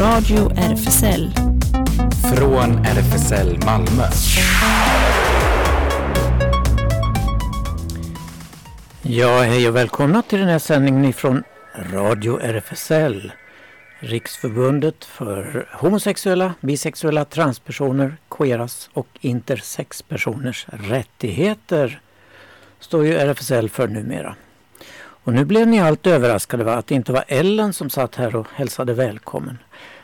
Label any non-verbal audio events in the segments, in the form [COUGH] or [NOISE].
Radio RFSL. Från RFSL Malmö. Ja, hej och välkomna till den här sändningen från Radio RFSL. Riksförbundet för homosexuella, bisexuella, transpersoner, queeras och intersexpersoners rättigheter står ju RFSL för numera. Och nu blev ni allt överraskade va? att det inte var Ellen som satt här och hälsade välkommen.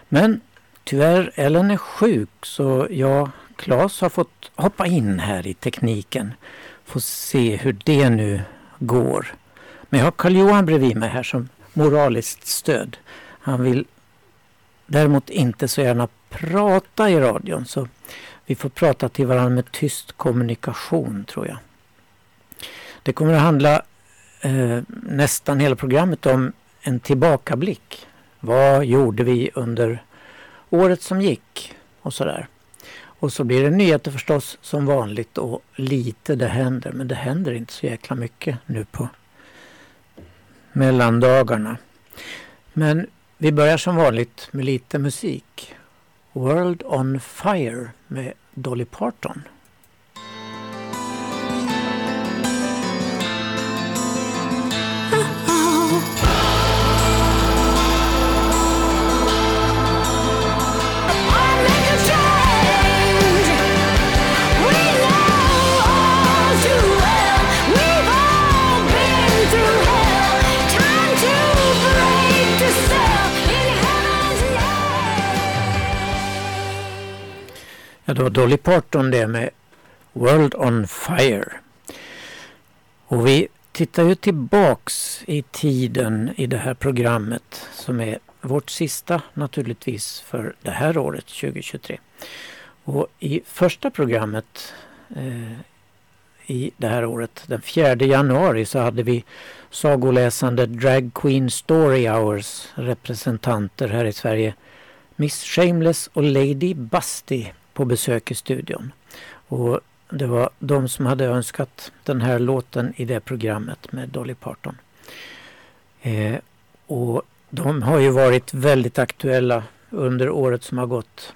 Men tyvärr, Ellen är sjuk så jag, Claes, har fått hoppa in här i tekniken. Får se hur det nu går. Men jag har Karl-Johan bredvid mig här som moraliskt stöd. Han vill däremot inte så gärna prata i radion så vi får prata till varandra med tyst kommunikation tror jag. Det kommer att handla eh, nästan hela programmet om en tillbakablick. Vad gjorde vi under året som gick och sådär. Och så blir det nyheter förstås som vanligt och lite det händer. Men det händer inte så jäkla mycket nu på mellandagarna. Men vi börjar som vanligt med lite musik. World on Fire med Dolly Parton. Ja, det var Dolly Parton det med World on Fire. Och vi tittar ju tillbaks i tiden i det här programmet som är vårt sista naturligtvis för det här året 2023. Och i första programmet eh, i det här året, den 4 januari, så hade vi sagoläsande Drag Queen Story Hours representanter här i Sverige. Miss Shameless och Lady Busty på besök i studion. Och det var de som hade önskat den här låten i det programmet med Dolly Parton. Eh, och de har ju varit väldigt aktuella under året som har gått.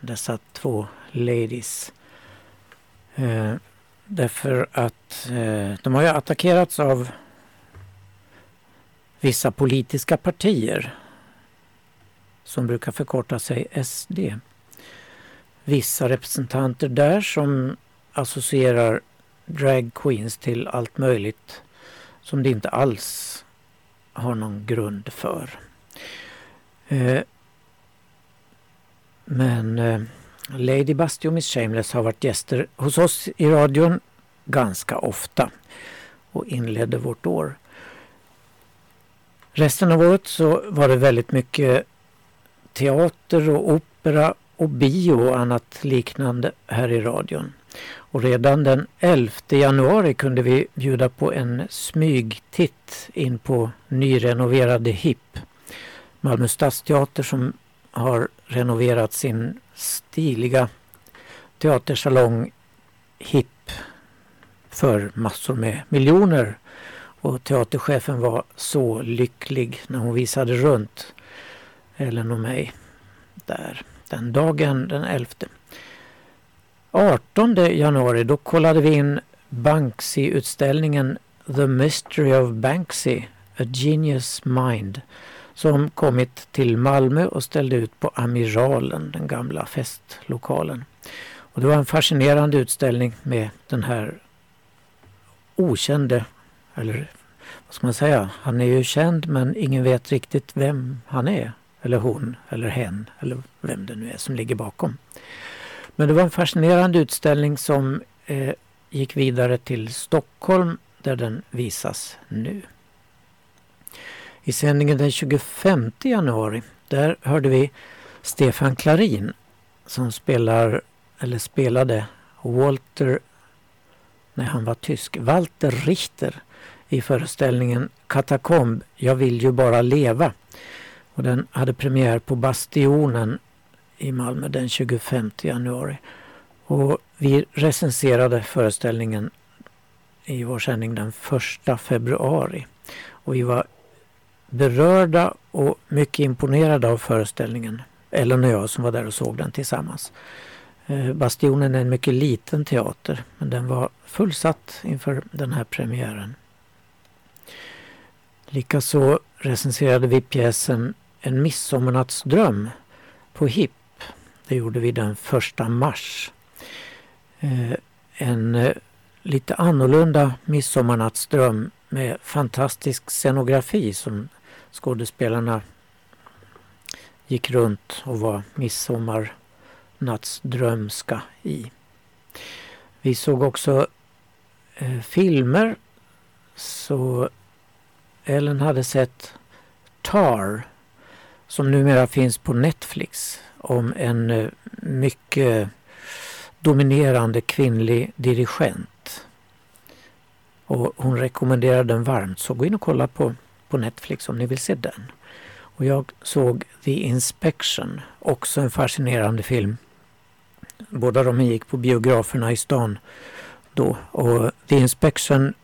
Dessa två ladies. Eh, därför att eh, de har ju attackerats av vissa politiska partier som brukar förkorta sig SD. Vissa representanter där som associerar drag queens till allt möjligt som det inte alls har någon grund för. Eh, men eh, Lady Busty och Miss Shameless har varit gäster hos oss i radion ganska ofta och inledde vårt år. Resten av året så var det väldigt mycket teater och opera och bio och annat liknande här i radion. Och redan den 11 januari kunde vi bjuda på en smygtitt in på nyrenoverade HIP. Malmö stadsteater som har renoverat sin stiliga teatersalong HIP för massor med miljoner. Och teaterchefen var så lycklig när hon visade runt Ellen och mig där den dagen den 11. 18 januari då kollade vi in Banksy-utställningen The Mystery of Banksy, A Genius Mind som kommit till Malmö och ställde ut på Amiralen, den gamla festlokalen. Och det var en fascinerande utställning med den här okände, eller vad ska man säga, han är ju känd men ingen vet riktigt vem han är eller hon eller hen eller vem det nu är som ligger bakom. Men det var en fascinerande utställning som eh, gick vidare till Stockholm där den visas nu. I sändningen den 25 januari där hörde vi Stefan Klarin som spelar, eller spelade Walter, när han var tysk, Walter Richter i föreställningen Katakomb, Jag vill ju bara leva och den hade premiär på Bastionen i Malmö den 25 januari. Och vi recenserade föreställningen i vår sändning den 1 februari. Och vi var berörda och mycket imponerade av föreställningen. Ellen och jag som var där och såg den tillsammans. Eh, Bastionen är en mycket liten teater men den var fullsatt inför den här premiären. Likaså recenserade vi pjäsen en midsommarnattsdröm på HIP. Det gjorde vi den första mars. Eh, en eh, lite annorlunda midsommarnattsdröm med fantastisk scenografi som skådespelarna gick runt och var midsommarnattsdrömska i. Vi såg också eh, filmer så Ellen hade sett Tar som numera finns på Netflix om en eh, mycket dominerande kvinnlig dirigent. Och hon rekommenderar den varmt så gå in och kolla på, på Netflix om ni vill se den. Och jag såg The Inspection, också en fascinerande film. Båda de gick på biograferna i stan då. Och The Inspection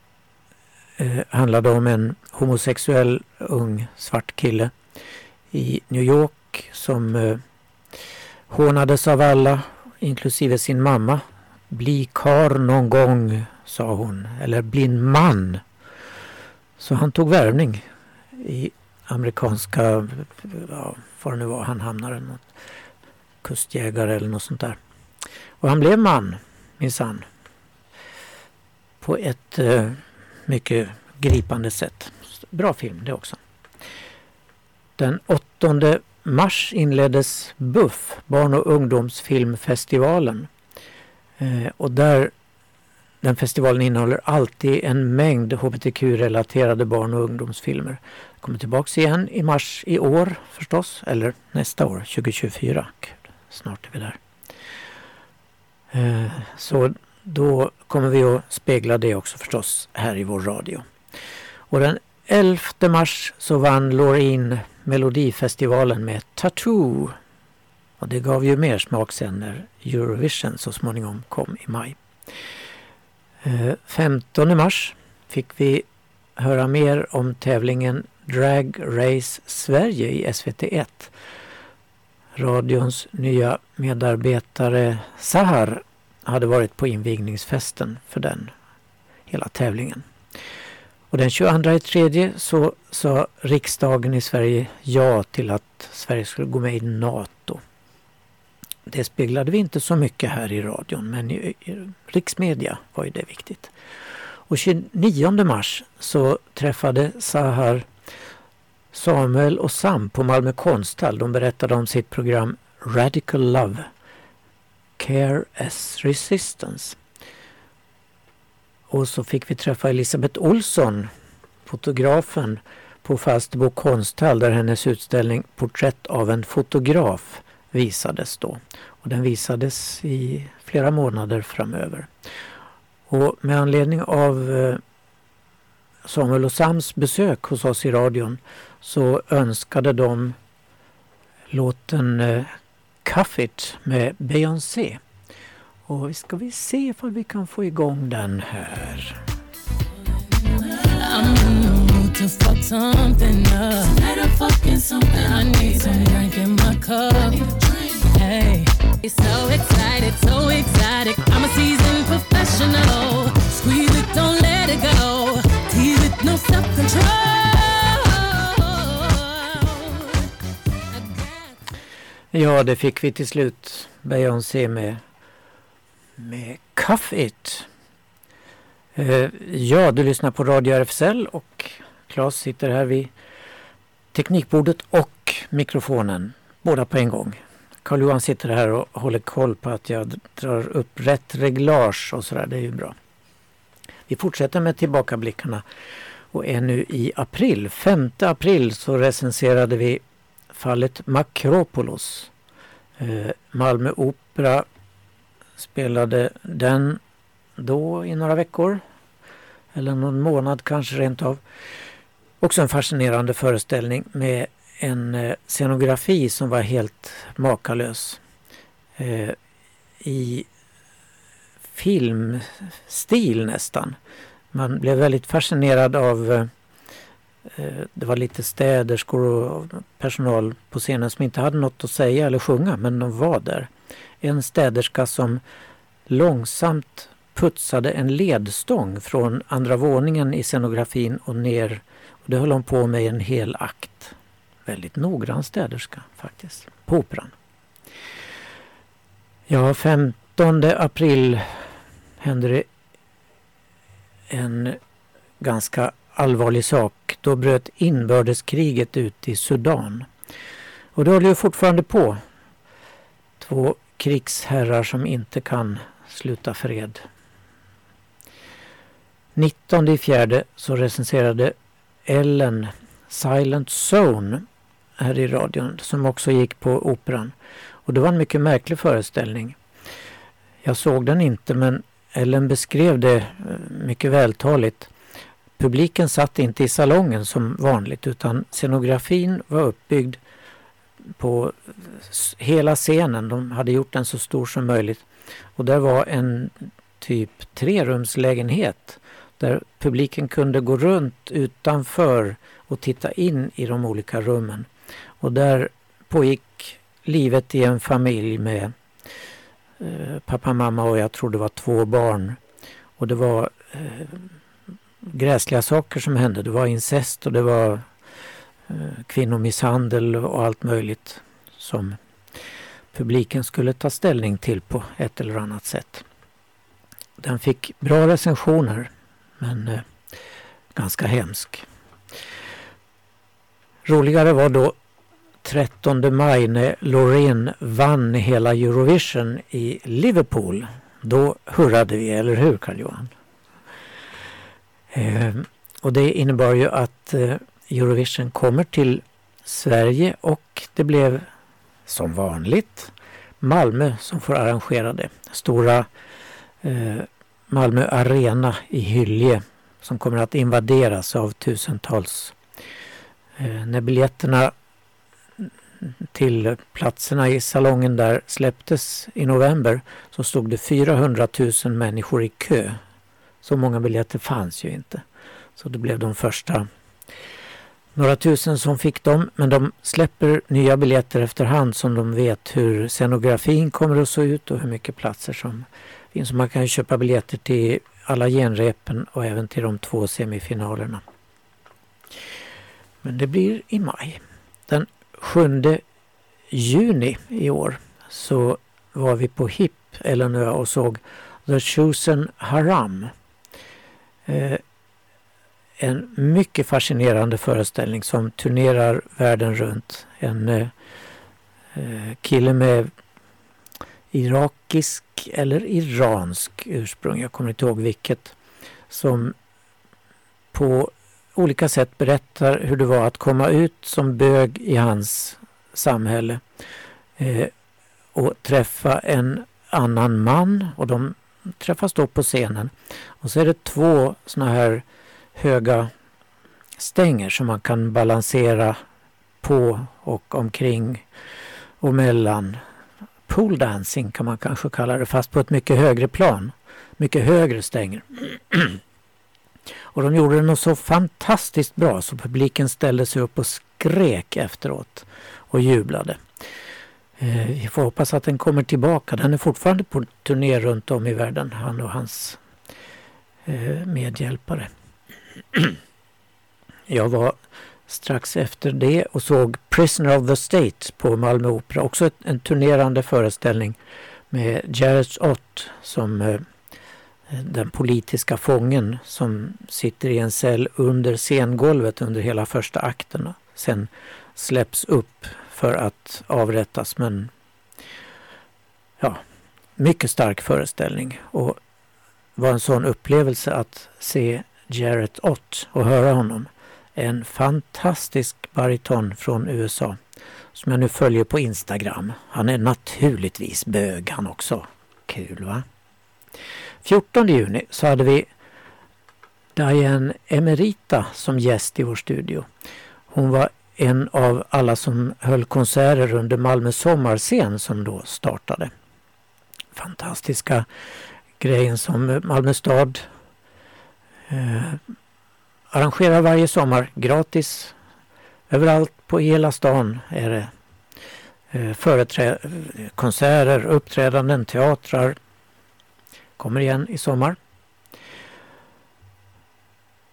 eh, handlade om en homosexuell ung svart kille i New York som eh, hånades av alla, inklusive sin mamma. Bli kar någon gång, sa hon, eller bli en man. Så han tog värvning i amerikanska, ja, vad det nu var han hamnade, något kustjägare eller något sånt där. Och han blev man, minsann. På ett eh, mycket gripande sätt. Bra film det också. Den 8 mars inleddes BUFF, Barn och ungdomsfilmfestivalen. Eh, och där den festivalen innehåller alltid en mängd hbtq-relaterade barn och ungdomsfilmer. Kommer tillbaks igen i mars i år förstås, eller nästa år, 2024. snart är vi där. Eh, så då kommer vi att spegla det också förstås här i vår radio. Och den 11 mars så vann Loreen Melodifestivalen med Tattoo. Och det gav ju mer smak sen när Eurovision så småningom kom i maj. Eh, 15 mars fick vi höra mer om tävlingen Drag Race Sverige i SVT1. Radions nya medarbetare Sahar hade varit på invigningsfesten för den hela tävlingen. Och den 22 tredje så sa riksdagen i Sverige ja till att Sverige skulle gå med i NATO. Det speglade vi inte så mycket här i radion men i, i riksmedia var ju det viktigt. Och 29 mars så träffade Sahar Samuel och Sam på Malmö konsthall. De berättade om sitt program Radical Love Care as Resistance. Och så fick vi träffa Elisabeth Olsson, fotografen på Falsterbo konsthall där hennes utställning Porträtt av en fotograf visades då. Och den visades i flera månader framöver. Och med anledning av eh, Samuel och Sams besök hos oss i radion så önskade de låten eh, Cuff It med Beyoncé. Och vi ska vi se ifall vi kan få igång den här. to fuck something up. Tonight I'm fucking something. I need some drink in my cup. Hey, so excited, so excited. I'm a seasoned professional. Squeeze it, don't let it go. Tease it, no self control. Ja, det fick vi till slut. Beyoncé med, med Cuff It. Eh, ja, du lyssnar på Radio RFSL och Claes sitter här vid teknikbordet och mikrofonen. Båda på en gång. Karl-Johan sitter här och håller koll på att jag drar upp rätt reglage och sådär. Det är ju bra. Vi fortsätter med tillbakablickarna och är nu i april. 5 april så recenserade vi fallet Makropolos. Eh, Malmö Opera spelade den då i några veckor. Eller någon månad kanske rent av. Också en fascinerande föreställning med en eh, scenografi som var helt makalös. Eh, I filmstil nästan. Man blev väldigt fascinerad av eh, eh, det var lite städerskor och personal på scenen som inte hade något att säga eller sjunga, men de var där. En städerska som långsamt putsade en ledstång från andra våningen i scenografin och ner. Och det höll hon på med en hel akt. Väldigt noggrann städerska faktiskt, på Operan. Ja, 15 april hände det en ganska allvarlig sak. Då bröt inbördeskriget ut i Sudan. Och det håller ju fortfarande på. Två krigsherrar som inte kan sluta fred. 19 i fjärde så recenserade Ellen Silent Zone här i radion som också gick på Operan. Och det var en mycket märklig föreställning. Jag såg den inte men Ellen beskrev det eh, mycket vältaligt. Publiken satt inte i salongen som vanligt utan scenografin var uppbyggd på hela scenen. De hade gjort den så stor som möjligt. Och där var en typ trerumslägenhet där publiken kunde gå runt utanför och titta in i de olika rummen. Och där pågick livet i en familj med eh, pappa, mamma och jag tror det var två barn. Och det var eh, gräsliga saker som hände. Det var incest och det var Eh, kvinnomisshandel och allt möjligt som publiken skulle ta ställning till på ett eller annat sätt. Den fick bra recensioner men eh, ganska hemsk. Roligare var då 13 maj när Loreen vann hela Eurovision i Liverpool. Då hurrade vi, eller hur Carl-Johan? Eh, och det innebar ju att eh, Eurovision kommer till Sverige och det blev som vanligt Malmö som får arrangera det. Stora eh, Malmö Arena i Hyllie som kommer att invaderas av tusentals. Eh, när biljetterna till platserna i salongen där släpptes i november så stod det 400 000 människor i kö. Så många biljetter fanns ju inte. Så det blev de första några tusen som fick dem men de släpper nya biljetter efterhand som de vet hur scenografin kommer att se ut och hur mycket platser som finns. Man kan köpa biljetter till alla genrepen och även till de två semifinalerna. Men det blir i maj. Den 7 juni i år så var vi på HIP, eller nu jag, och såg The Chosen Haram. Eh, en mycket fascinerande föreställning som turnerar världen runt. En eh, eh, kille med irakisk eller iransk ursprung, jag kommer inte ihåg vilket, som på olika sätt berättar hur det var att komma ut som bög i hans samhälle eh, och träffa en annan man och de träffas då på scenen. Och så är det två sådana här höga stänger som man kan balansera på och omkring och mellan. Pool dancing kan man kanske kalla det fast på ett mycket högre plan. Mycket högre stänger. [CLEARS THROAT] och de gjorde det nog så fantastiskt bra så publiken ställde sig upp och skrek efteråt och jublade. Eh, vi får hoppas att den kommer tillbaka. Den är fortfarande på turné runt om i världen, han och hans eh, medhjälpare. [CLEARS THROAT] Jag var strax efter det och såg Prisoner of the State på Malmö Opera. Också en turnerande föreställning med Jared Ott som eh, den politiska fången som sitter i en cell under scengolvet under hela första akten. Sen släpps upp för att avrättas men ja, mycket stark föreställning och var en sån upplevelse att se Jarrett Ott och höra honom. En fantastisk bariton från USA som jag nu följer på Instagram. Han är naturligtvis bög han också. Kul va? 14 juni så hade vi Diane Emerita som gäst i vår studio. Hon var en av alla som höll konserter under Malmö sommarscen som då startade. Fantastiska grejen som Malmö stad eh, arrangerar varje sommar gratis överallt på hela stan är det eh, konserter, uppträdanden, teatrar. Kommer igen i sommar.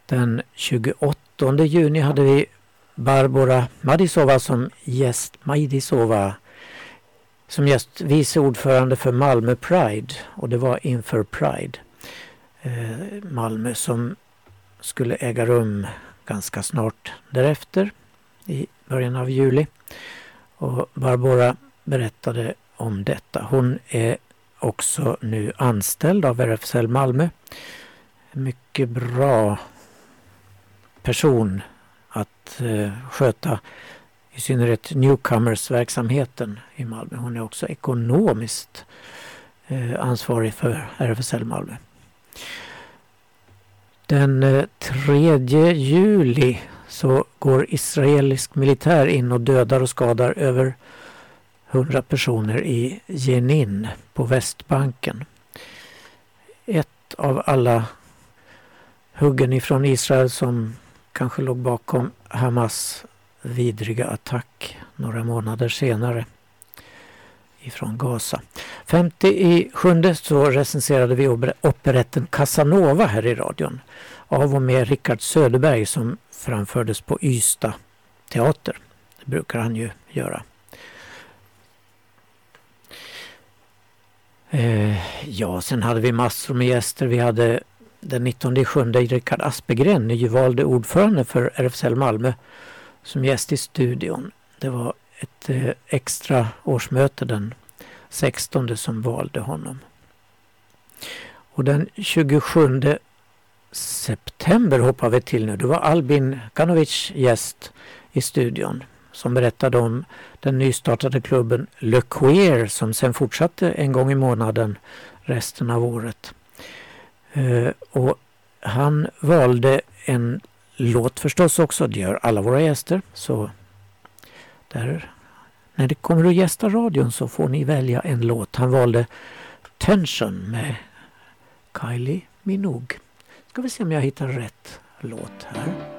Den 28 juni hade vi Barbara Madisova som gäst. Madisova som gäst vice ordförande för Malmö Pride och det var inför Pride eh, Eh, Malmö som skulle äga rum ganska snart därefter i början av juli. Och Barbara berättade om detta. Hon är också nu anställd av RFSL Malmö. En mycket bra person att eh, sköta i synnerhet newcomers-verksamheten i Malmö. Hon är också ekonomiskt eh, ansvarig för RFSL Malmö. Den eh, 3 juli så går israelisk militär in och dödar och skadar över 100 personer i Jenin på Västbanken. Ett av alla huggen ifrån Israel som kanske låg bakom Hamas vidriga attack några månader senare ifrån Gaza. 57 så recenserade vi operetten Casanova här i radion av och med Rickard Söderberg som framfördes på Ystad teater. Det brukar han ju göra. Eh, ja, sen hade vi massor med gäster. Vi hade den 19 sjunde Rickard Aspegren, nyvalde ordförande för RFSL Malmö, som gäst i studion. Det var ett eh, extra årsmöte den 16 som valde honom. Och den 27 september hoppar vi till nu. Det var Albin Kanovic gäst i studion som berättade om den nystartade klubben Le Queer som sen fortsatte en gång i månaden resten av året. Eh, och han valde en låt förstås också, det gör alla våra gäster. Så där, när det kommer att gästa radion så får ni välja en låt. Han valde Tension med Kylie Minogue. Ska vi se om jag hittar rätt låt här.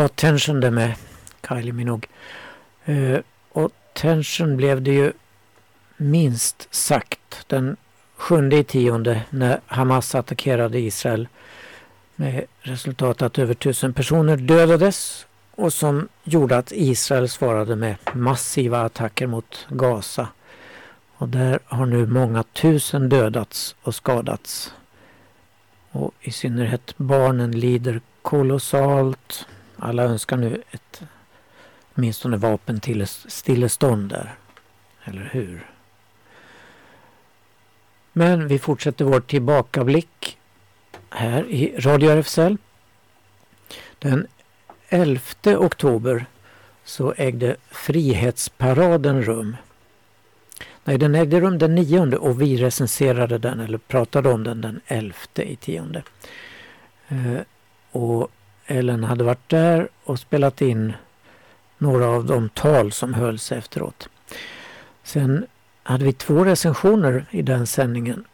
Det var Tension det med Kylie Minogue. Uh, och Tension blev det ju minst sagt den sjunde i tionde när Hamas attackerade Israel med resultat att över tusen personer dödades och som gjorde att Israel svarade med massiva attacker mot Gaza. Och där har nu många tusen dödats och skadats. Och i synnerhet barnen lider kolossalt. Alla önskar nu ett åtminstone vapen till stillestånd där. Eller hur? Men vi fortsätter vår tillbakablick här i Radio RFSL. Den 11 oktober så ägde Frihetsparaden rum. Nej, den ägde rum den 9 och vi recenserade den eller pratade om den den 11 i tionde. Eh, och Ellen hade varit där och spelat in några av de tal som hölls efteråt. Sen hade vi två recensioner i den sändningen.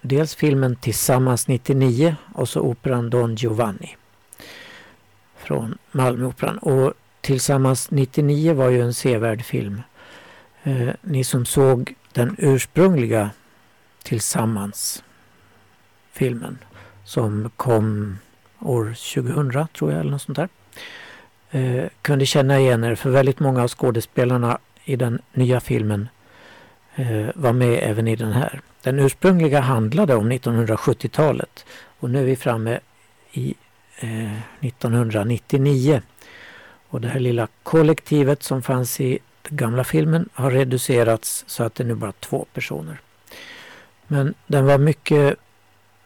Dels filmen Tillsammans 99 och så operan Don Giovanni från Malmöoperan. Och Tillsammans 99 var ju en sevärd film. Eh, ni som såg den ursprungliga Tillsammans filmen som kom år 2000 tror jag eller något sånt där. Eh, kunde känna igen er för väldigt många av skådespelarna i den nya filmen eh, var med även i den här. Den ursprungliga handlade om 1970-talet och nu är vi framme i eh, 1999. Och det här lilla kollektivet som fanns i den gamla filmen har reducerats så att det nu bara två personer. Men den var mycket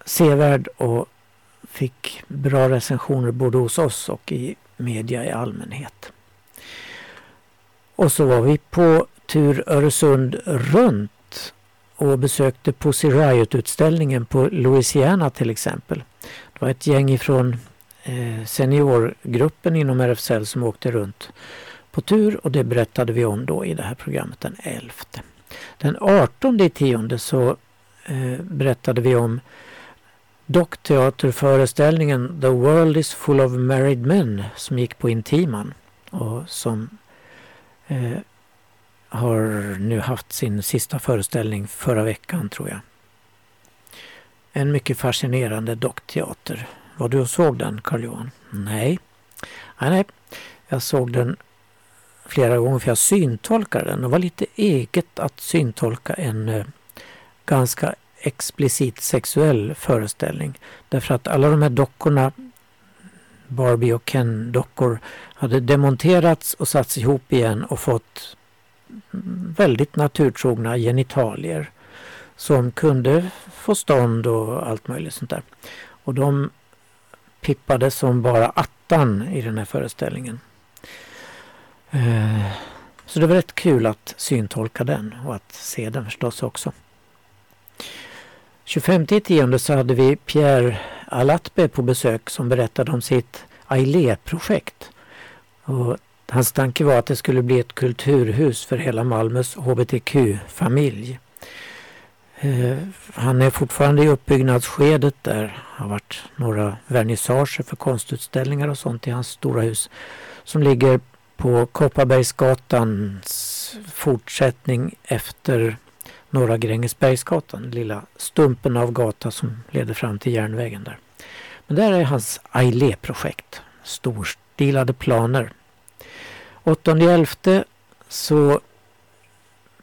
sevärd och fick bra recensioner både hos oss och i media i allmänhet. Och så var vi på tur Öresund runt och besökte Pussy Riot-utställningen på Louisiana till exempel. Det var ett gäng ifrån eh, seniorgruppen inom RFSL som åkte runt på tur och det berättade vi om då i det här programmet den 11. Den 18 tionde så eh, berättade vi om dockteaterföreställningen The World is full of married men som gick på Intiman och som eh, har nu haft sin sista föreställning förra veckan tror jag. En mycket fascinerande dockteater. Var du och såg den Carl Johan? Nej. nej. Nej, jag såg den flera gånger för jag syntolkade den. Det var lite eget att syntolka en eh, ganska explicit sexuell föreställning. Därför att alla de här dockorna, Barbie och Ken-dockor, hade demonterats och satts ihop igen och fått väldigt naturtrogna genitalier som kunde få stånd och allt möjligt sånt där. Och de pippade som bara attan i den här föreställningen. Eh, så det var rätt kul att syntolka den och att se den förstås också. 25 tionde så hade vi Pierre Alatbe på besök som berättade om sitt Ailé-projekt. hans tanke var att det skulle bli ett kulturhus för hela Malmös hbtq-familj. Eh, han är fortfarande i uppbyggnadsskedet där. Det har varit några vernissager för konstutställningar och sånt i hans stora hus som ligger på Kopparbergsgatans fortsättning efter Norra Grängesbergsgatan, lilla stumpen av gata som leder fram till järnvägen där. Men där är hans Ailé-projekt, storstilade planer. 8.11 så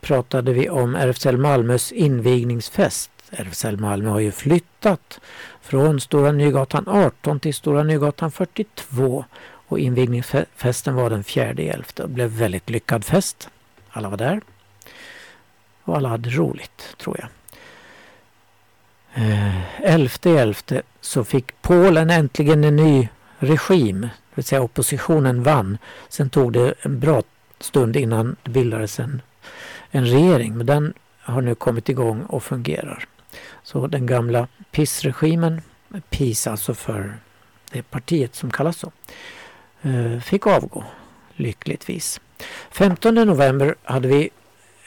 pratade vi om RFSL Malmös invigningsfest. RFSL Malmö har ju flyttat från Stora Nygatan 18 till Stora Nygatan 42 och invigningsfesten var den 4.11. och blev väldigt lyckad fest. Alla var där. Och alla hade roligt, tror jag. Eh, elfte elfte så fick Polen äntligen en ny regim, det vill säga oppositionen vann. Sen tog det en bra stund innan det bildades en, en regering, men den har nu kommit igång och fungerar. Så den gamla PIS-regimen, PIS alltså för det partiet som kallas så, eh, fick avgå lyckligtvis. 15 november hade vi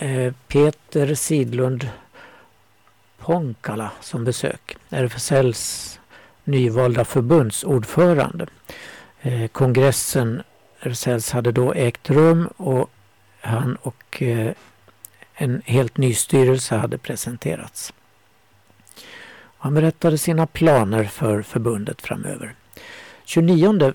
Eh, Peter Sidlund Ponkala som besök. RFSLs nyvalda förbundsordförande. Eh, kongressen RFSLs hade då ägt rum och han och eh, en helt ny styrelse hade presenterats. Han berättade sina planer för förbundet framöver. 29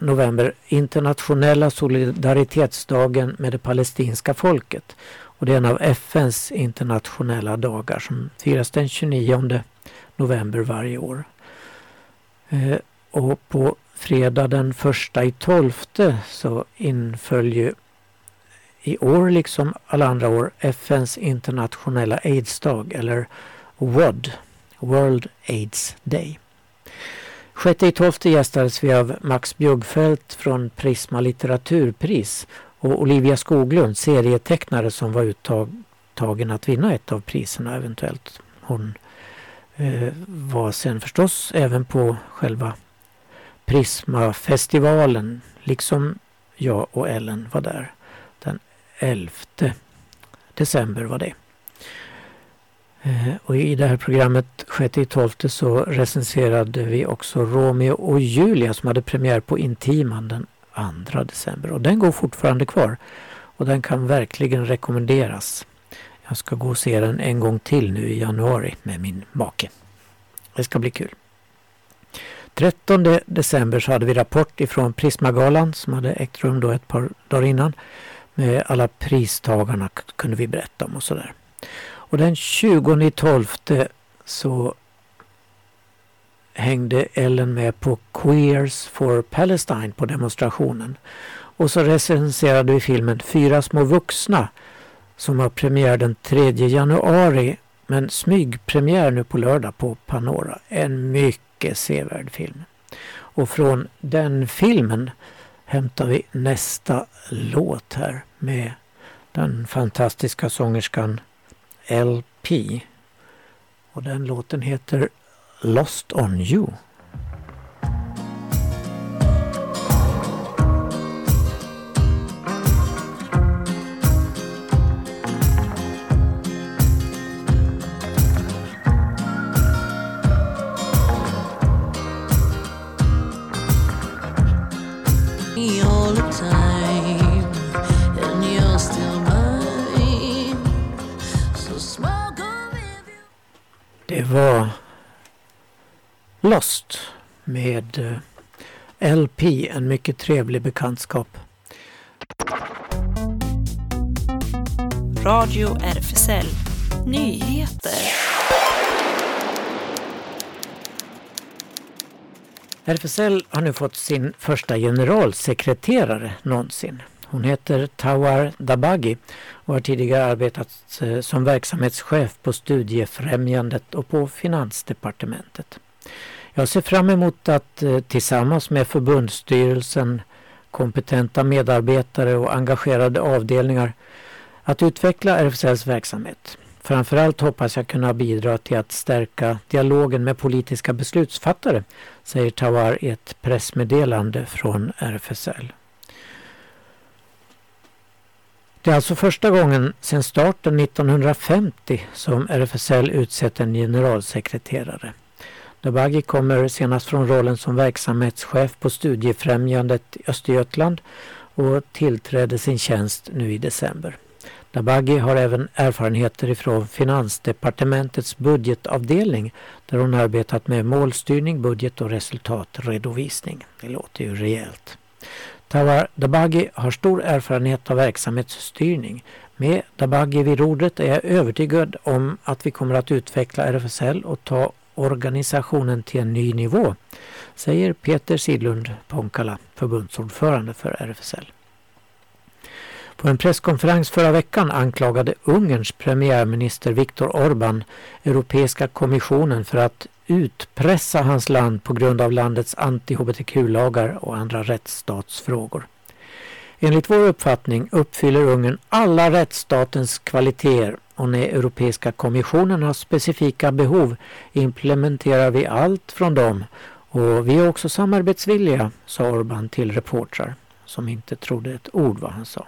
november internationella solidaritetsdagen med det palestinska folket. Och det är en av FNs internationella dagar som firas den 29 november varje år. Eh, och på fredag den första i tolfte så inföll ju i år liksom alla andra år FNs internationella aidsdag eller WOD, World AIDS Day. 6 i 12 gästades vi av Max Bjuggfeldt från Prisma litteraturpris och Olivia Skoglund, serietecknare som var uttagen att vinna ett av priserna eventuellt. Hon eh, var sen förstås även på själva Prisma-festivalen, liksom jag och Ellen var där. Den 11 december var det. Eh, och i det här programmet 6-12 så recenserade vi också Romeo och Julia som hade premiär på Intiman den 2 december. Och den går fortfarande kvar. Och den kan verkligen rekommenderas. Jag ska gå och se den en gång till nu i januari med min make. Det ska bli kul. 13 december så hade vi rapport ifrån Prismagalan som hade ägt rum då ett par dagar innan. Med alla pristagarna kunde vi berätta om och sådär. Och den 20 12 så hängde Ellen med på Queers for Palestine på demonstrationen. Och så recenserade vi filmen Fyra små vuxna som har premiär den 3 januari men smygpremiär nu på lördag på Panora. En mycket sevärd film. Och från den filmen hämtar vi nästa låt här med den fantastiska sångerskan LP. Och den låten heter Lost on you. Det var Lost med eh, LP, en mycket trevlig bekantskap. Radio RFSL Nyheter. RFSL har nu fått sin första generalsekreterare någonsin. Hon heter Tawar Dabagi och har tidigare arbetat eh, som verksamhetschef på Studiefrämjandet och på Finansdepartementet. Jag ser fram emot att eh, tillsammans med förbundsstyrelsen, kompetenta medarbetare och engagerade avdelningar att utveckla RFSLs verksamhet. Framförallt hoppas jag kunna bidra till att stärka dialogen med politiska beslutsfattare, säger Tawar i ett pressmeddelande från RFSL. Det är alltså första gången sedan starten 1950 som RFSL utsett en generalsekreterare. Dabagi kommer senast från rollen som verksamhetschef på Studiefrämjandet i Östergötland och tillträdde sin tjänst nu i december. Dabagi har även erfarenheter ifrån Finansdepartementets budgetavdelning där hon arbetat med målstyrning, budget och resultatredovisning. Det låter ju rejält. Tawar Dabagi har stor erfarenhet av verksamhetsstyrning. Med Dabagi vid rodret är jag övertygad om att vi kommer att utveckla RFSL och ta organisationen till en ny nivå, säger Peter Sidlund Ponkala, förbundsordförande för RFSL. På en presskonferens förra veckan anklagade Ungerns premiärminister Viktor Orbán Europeiska kommissionen för att utpressa hans land på grund av landets anti-hbtq-lagar och andra rättsstatsfrågor. Enligt vår uppfattning uppfyller Ungern alla rättsstatens kvaliteter och när Europeiska kommissionen har specifika behov implementerar vi allt från dem och vi är också samarbetsvilliga, sa Orban till reportrar som inte trodde ett ord vad han sa.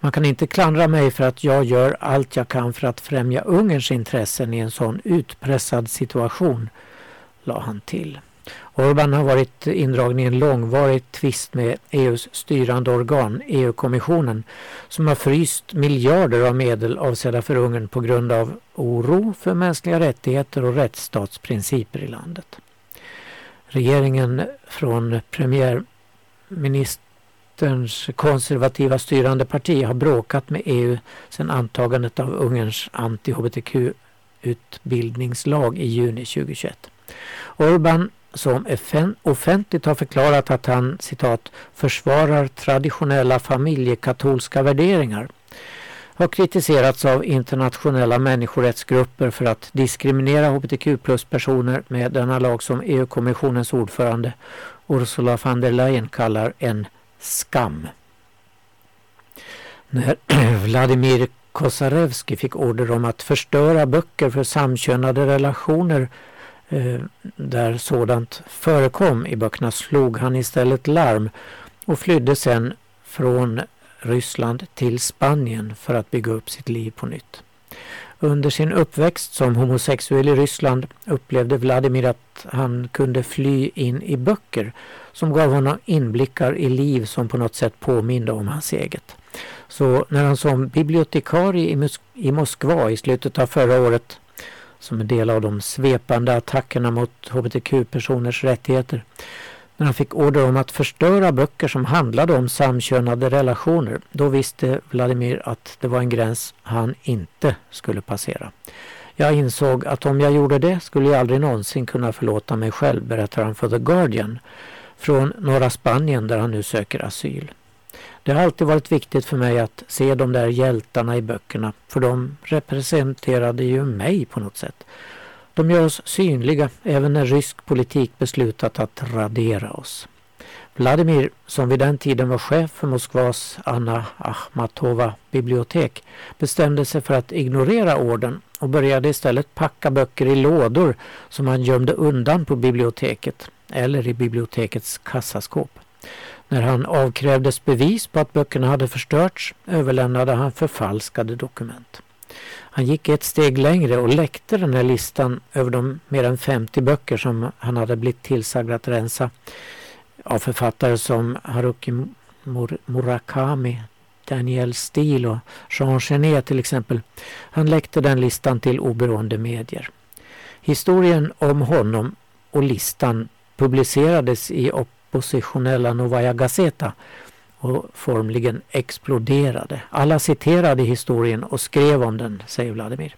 Man kan inte klandra mig för att jag gör allt jag kan för att främja Ungerns intressen i en sån utpressad situation, la han till. Orban har varit indragen i en långvarig tvist med EUs styrande organ, EU-kommissionen, som har fryst miljarder av medel avsedda för Ungern på grund av oro för mänskliga rättigheter och rättsstatsprinciper i landet. Regeringen från premiärminister Vänsterns konservativa styrande parti har bråkat med EU sedan antagandet av Ungerns anti-hbtq-utbildningslag i juni 2021. Orban som offentligt har förklarat att han citat försvarar traditionella familjekatolska värderingar har kritiserats av internationella människorättsgrupper för att diskriminera hbtq plus-personer med denna lag som EU-kommissionens ordförande Ursula von der Leyen kallar en skam. När [CLEARS THROAT] Vladimir Kosarevski fick order om att förstöra böcker för samkönade relationer eh, där sådant förekom i böckerna slog han istället larm och flydde sedan från Ryssland till Spanien för att bygga upp sitt liv på nytt. Under sin uppväxt som homosexuell i Ryssland upplevde Vladimir att han kunde fly in i böcker som gav honom inblickar i liv som på något sätt påminde om hans eget. Så när han som bibliotekarie i, Mos i Moskva i slutet av förra året som en del av de svepande attackerna mot hbtq-personers rättigheter när han fick order om att förstöra böcker som handlade om samkönade relationer. Då visste Vladimir att det var en gräns han inte skulle passera. Jag insåg att om jag gjorde det skulle jag aldrig någonsin kunna förlåta mig själv, berättar han för The Guardian från norra Spanien där han nu söker asyl. Det har alltid varit viktigt för mig att se de där hjältarna i böckerna för de representerade ju mig på något sätt. De gör oss synliga även när rysk politik beslutat att radera oss. Vladimir, som vid den tiden var chef för Moskvas Anna Achmatova bibliotek, bestämde sig för att ignorera orden och började istället packa böcker i lådor som han gömde undan på biblioteket eller i bibliotekets kassaskåp. När han avkrävdes bevis på att böckerna hade förstörts överlämnade han förfalskade dokument. Han gick ett steg längre och läckte den här listan över de mer än 50 böcker som han hade blivit tillsagd att rensa av författare som Haruki Murakami, Daniel Steele och Jean Genet till exempel. Han läckte den listan till oberoende medier. Historien om honom och listan publicerades i oppositionella Novaja Gazeta och formligen exploderade. Alla citerade historien och skrev om den, säger Vladimir.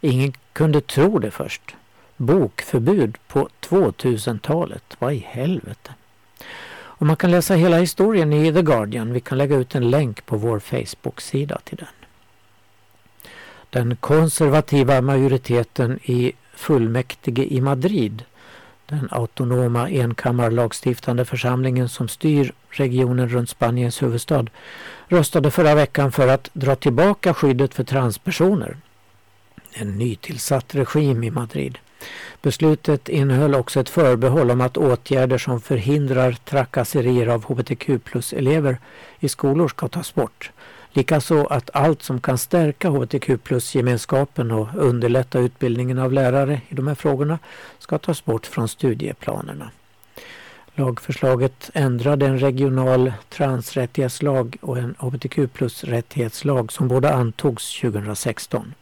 Ingen kunde tro det först. Bokförbud på 2000-talet. Vad i helvete? Och man kan läsa hela historien i The Guardian. Vi kan lägga ut en länk på vår Facebook-sida till den. Den konservativa majoriteten i fullmäktige i Madrid, den autonoma enkammarlagstiftande församlingen som styr regionen runt Spaniens huvudstad, röstade förra veckan för att dra tillbaka skyddet för transpersoner. En nytillsatt regim i Madrid. Beslutet innehöll också ett förbehåll om att åtgärder som förhindrar trakasserier av hbtq plus-elever i skolor ska tas bort. Likaså att allt som kan stärka hbtq plus-gemenskapen och underlätta utbildningen av lärare i de här frågorna ska tas bort från studieplanerna. Lagförslaget ändrade en regional transrättighetslag och en hbtq plus-rättighetslag som båda antogs 2016.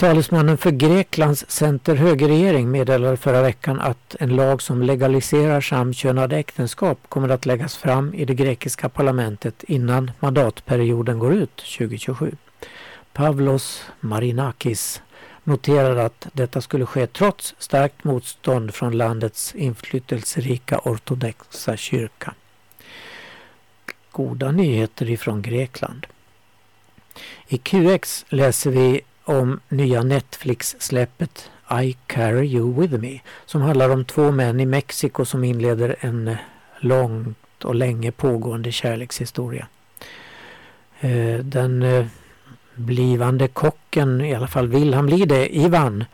Talesmannen för Greklands center-högerregering meddelade förra veckan att en lag som legaliserar samkönade äktenskap kommer att läggas fram i det grekiska parlamentet innan mandatperioden går ut 2027. Pavlos Marinakis noterade att detta skulle ske trots starkt motstånd från landets inflytelserika ortodoxa kyrka. Goda nyheter ifrån Grekland. I QX läser vi om nya Netflix-släppet I carry you with me som handlar om två män i Mexiko som inleder en långt och länge pågående kärlekshistoria. Eh, den eh, blivande kocken, i alla fall vill han bli det, Ivan,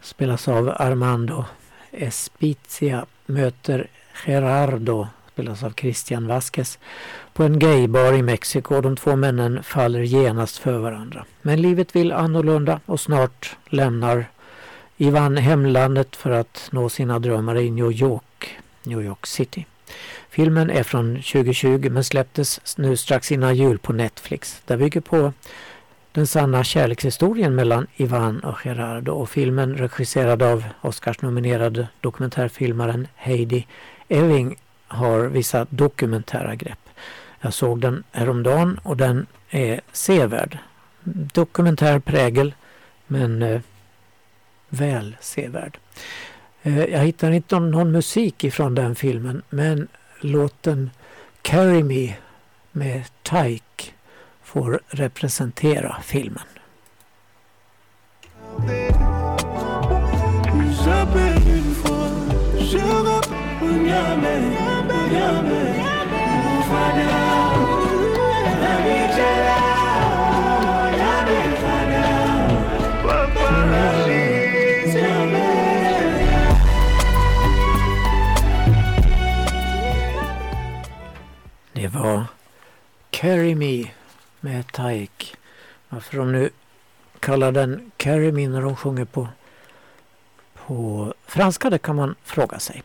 spelas av Armando Espizia, möter Gerardo, spelas av Christian Vasquez, på en gaybar i Mexiko och de två männen faller genast för varandra. Men livet vill annorlunda och snart lämnar Ivan hemlandet för att nå sina drömmar i New York, New York City. Filmen är från 2020 men släpptes nu strax innan jul på Netflix. Den bygger på den sanna kärlekshistorien mellan Ivan och Gerardo och filmen regisserad av Oscarsnominerade dokumentärfilmaren Heidi Ewing har vissa dokumentära grepp. Jag såg den häromdagen och den är sevärd. Dokumentär prägel men eh, väl sevärd. Eh, jag hittar inte någon musik ifrån den filmen men låten Carry Me med Tyke får representera filmen. Det var Carry Me med Taik. Varför de nu kallar den Carry Me när de sjunger på, på franska det kan man fråga sig.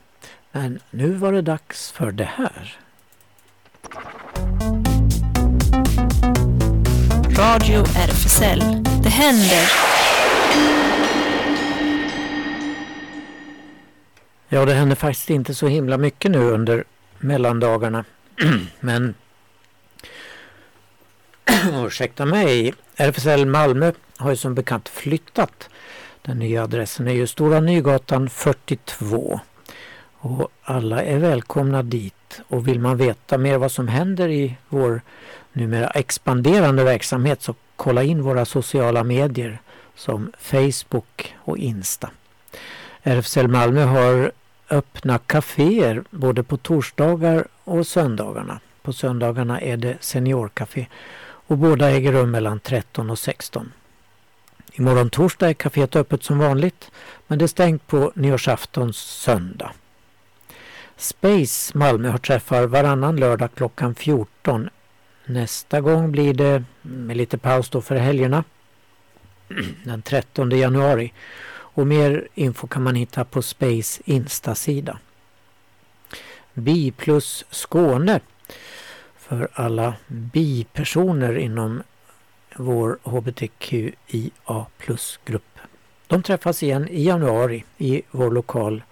Men nu var det dags för det här. Radio RFSL. Det händer. Ja, det händer faktiskt inte så himla mycket nu under mellandagarna. [CLEARS THROAT] Men [CLEARS THROAT] ursäkta mig, RFSL Malmö har ju som bekant flyttat. Den nya adressen är ju Stora Nygatan 42. Och alla är välkomna dit. Och vill man veta mer vad som händer i vår numera expanderande verksamhet så kolla in våra sociala medier som Facebook och Insta. RFSL Malmö har öppna kaféer både på torsdagar och söndagarna. På söndagarna är det seniorkafé och båda äger rum mellan 13 och 16. Imorgon torsdag är kaféet öppet som vanligt men det är stängt på nyårsaftons söndag. Space Malmö har träffar varannan lördag klockan 14. Nästa gång blir det med lite paus då för helgerna [CLEARS THROAT] den 13 januari. Och mer info kan man hitta på Space Insta-sida. Bi plus Skåne för alla bipersoner inom vår hbtqia plus-grupp. De träffas igen i januari i vår lokal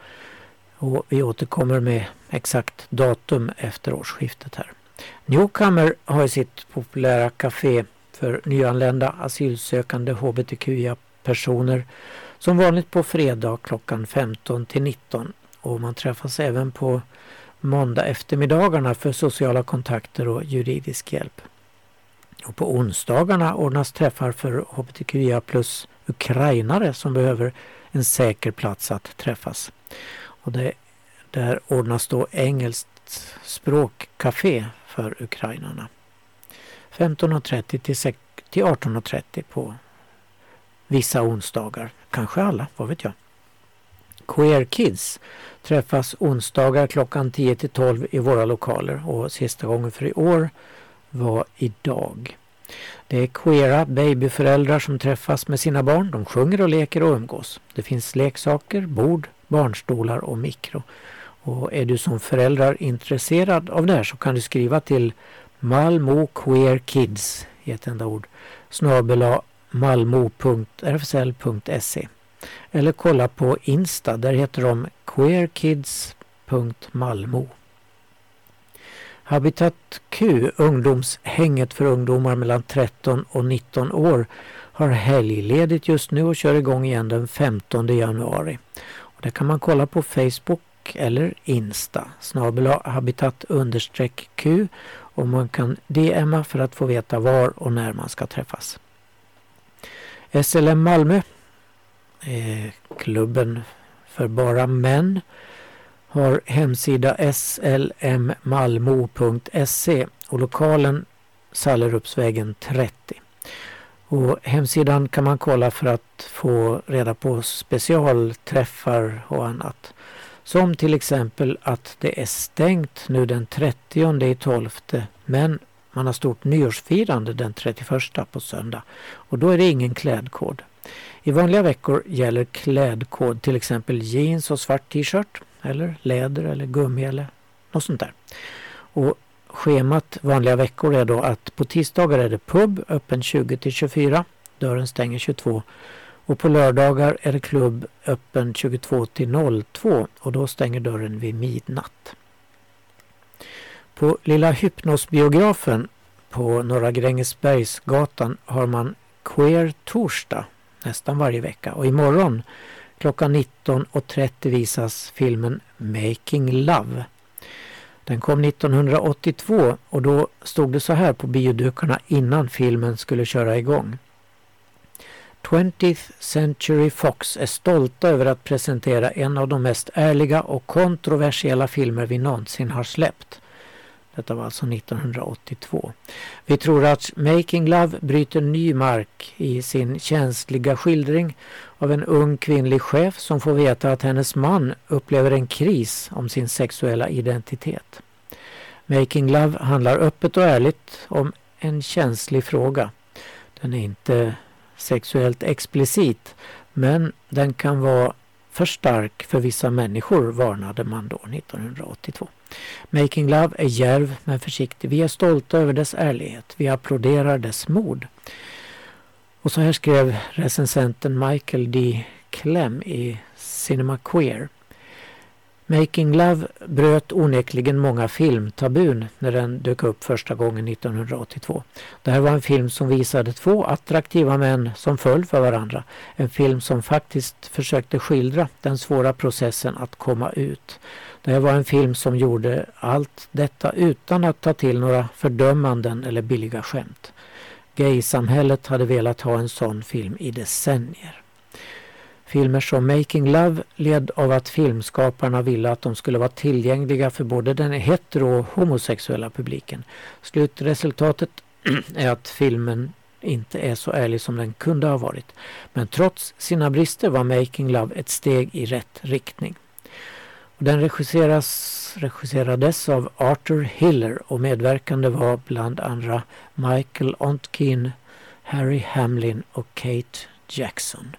och vi återkommer med exakt datum efter årsskiftet här. Newcomer har sitt populära café för nyanlända asylsökande hbtqia-personer som vanligt på fredag klockan 15 till 19 och man träffas även på måndag eftermiddagarna för sociala kontakter och juridisk hjälp. Och på onsdagarna ordnas träffar för hbtqia plus ukrainare som behöver en säker plats att träffas. Och det, där ordnas då engelskt språkcafé för ukrainarna. 15.30 till, till 18.30 på vissa onsdagar. Kanske alla, vad vet jag. Queer Kids träffas onsdagar klockan 10 till 12 i våra lokaler och sista gången för i år var idag. Det är queera babyföräldrar som träffas med sina barn. De sjunger och leker och umgås. Det finns leksaker, bord, barnstolar och mikro. Och är du som föräldrar intresserad av det här så kan du skriva till Malmo Queer Kids i ett enda ord snabela malmo.rfsl.se eller kolla på Insta, där heter de queerkids.malmo. Habitat Q, ungdomshänget för ungdomar mellan 13 och 19 år, har helgledigt just nu och kör igång igen den 15 januari. Och det kan man kolla på Facebook eller Insta, snabel habitat understreck Q och man kan DMa för att få veta var och när man ska träffas. SLM Malmö, eh, klubben för bara män, har hemsida slmmalmo.se och lokalen Sallerupsvägen 30. Och hemsidan kan man kolla för att få reda på specialträffar och annat. Som till exempel att det är stängt nu den 30 i 12 men man har stort nyårsfirande den 31 på söndag och då är det ingen klädkod. I vanliga veckor gäller klädkod till exempel jeans och svart t-shirt eller läder eller gummi eller något sånt där. Och schemat vanliga veckor är då att på tisdagar är det pub öppen 20 till 24. Dörren stänger 22. Och på lördagar är det klubb öppen 22 till 02 och då stänger dörren vid midnatt. På Lilla Hypnosbiografen på Norra Grängesbergsgatan har man Queer Torsdag nästan varje vecka och imorgon klockan 19.30 visas filmen Making Love. Den kom 1982 och då stod det så här på biodukarna innan filmen skulle köra igång. 20th Century Fox är stolta över att presentera en av de mest ärliga och kontroversiella filmer vi någonsin har släppt. Detta var alltså 1982. Vi tror att Making Love bryter ny mark i sin känsliga skildring av en ung kvinnlig chef som får veta att hennes man upplever en kris om sin sexuella identitet. Making Love handlar öppet och ärligt om en känslig fråga. Den är inte sexuellt explicit men den kan vara för stark för vissa människor varnade man då 1982. Making Love är djärv men försiktig. Vi är stolta över dess ärlighet. Vi applåderar dess mod. Och så här skrev recensenten Michael D. Clem i Cinema Queer. Making Love bröt onekligen många filmtabun när den dök upp första gången 1982. Det här var en film som visade två attraktiva män som föll för varandra. En film som faktiskt försökte skildra den svåra processen att komma ut. Det här var en film som gjorde allt detta utan att ta till några fördömanden eller billiga skämt. Gay-samhället hade velat ha en sån film i decennier. Filmer som Making Love led av att filmskaparna ville att de skulle vara tillgängliga för både den hetero och homosexuella publiken. Slutresultatet [CLEARS THROAT] är att filmen inte är så ärlig som den kunde ha varit. Men trots sina brister var Making Love ett steg i rätt riktning. Och den regisseras, regisserades av Arthur Hiller och medverkande var bland andra Michael Ontkin, Harry Hamlin och Kate Jackson.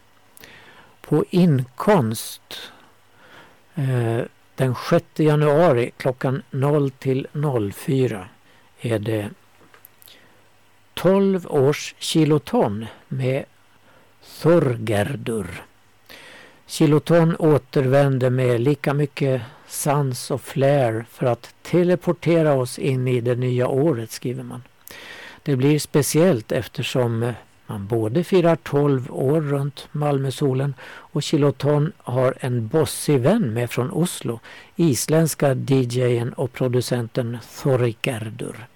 På Inkonst eh, den 6 januari klockan 0 till 04 är det 12 års kiloton med Thorgerdur. Kiloton återvände med lika mycket sans och flair för att teleportera oss in i det nya året, skriver man. Det blir speciellt eftersom man både firar 12 år runt Malmösolen och Kiloton har en bossig vän med från Oslo, isländska DJen och producenten Thorigerdur.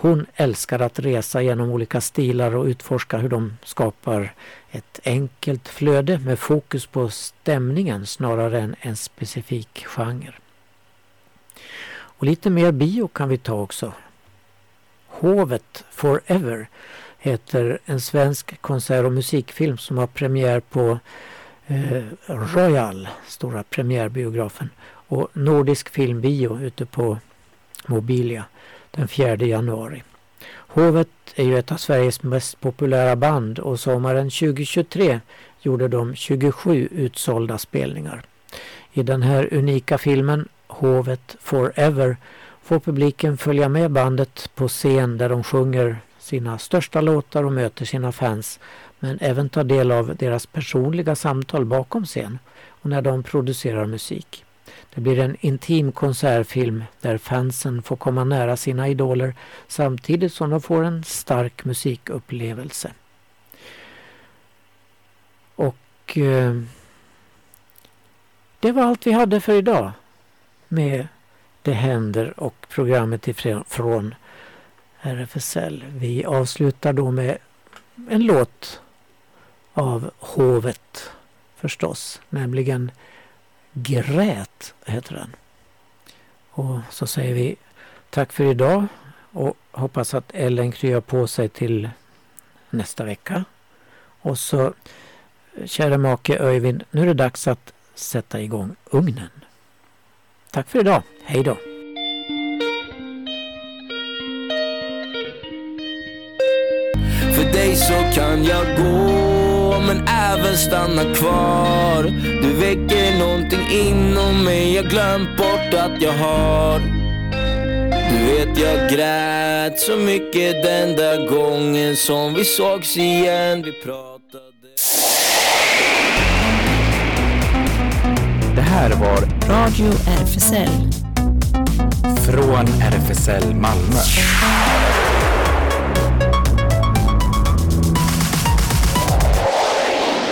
Hon älskar att resa genom olika stilar och utforska hur de skapar ett enkelt flöde med fokus på stämningen snarare än en specifik genre. Och lite mer bio kan vi ta också. Hovet Forever heter en svensk konsert och musikfilm som har premiär på eh, Royal, stora premiärbiografen, och Nordisk filmbio ute på Mobilia den 4 januari. Hovet är ju ett av Sveriges mest populära band och sommaren 2023 gjorde de 27 utsålda spelningar. I den här unika filmen Hovet Forever får publiken följa med bandet på scen där de sjunger sina största låtar och möter sina fans men även ta del av deras personliga samtal bakom scen och när de producerar musik. Det blir en intim konsertfilm där fansen får komma nära sina idoler samtidigt som de får en stark musikupplevelse. Och eh, det var allt vi hade för idag med Det händer och programmet ifrån RFSL. Vi avslutar då med en låt av Hovet förstås, nämligen Grät heter den. Och så säger vi tack för idag och hoppas att Ellen kryar på sig till nästa vecka. Och så kära make Öyvind, nu är det dags att sätta igång ugnen. Tack för idag. Hej då! För dig så kan jag gå men även stanna kvar Du väcker någonting inom mig jag glömt bort att jag har Du vet jag grät så mycket den där gången som vi sågs igen Vi pratade Det här var Radio RFSL. från RFSL Malmö.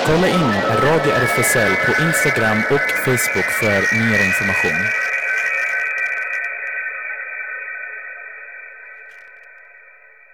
Kolla in Radio RFSL på Instagram och Facebook för mer information.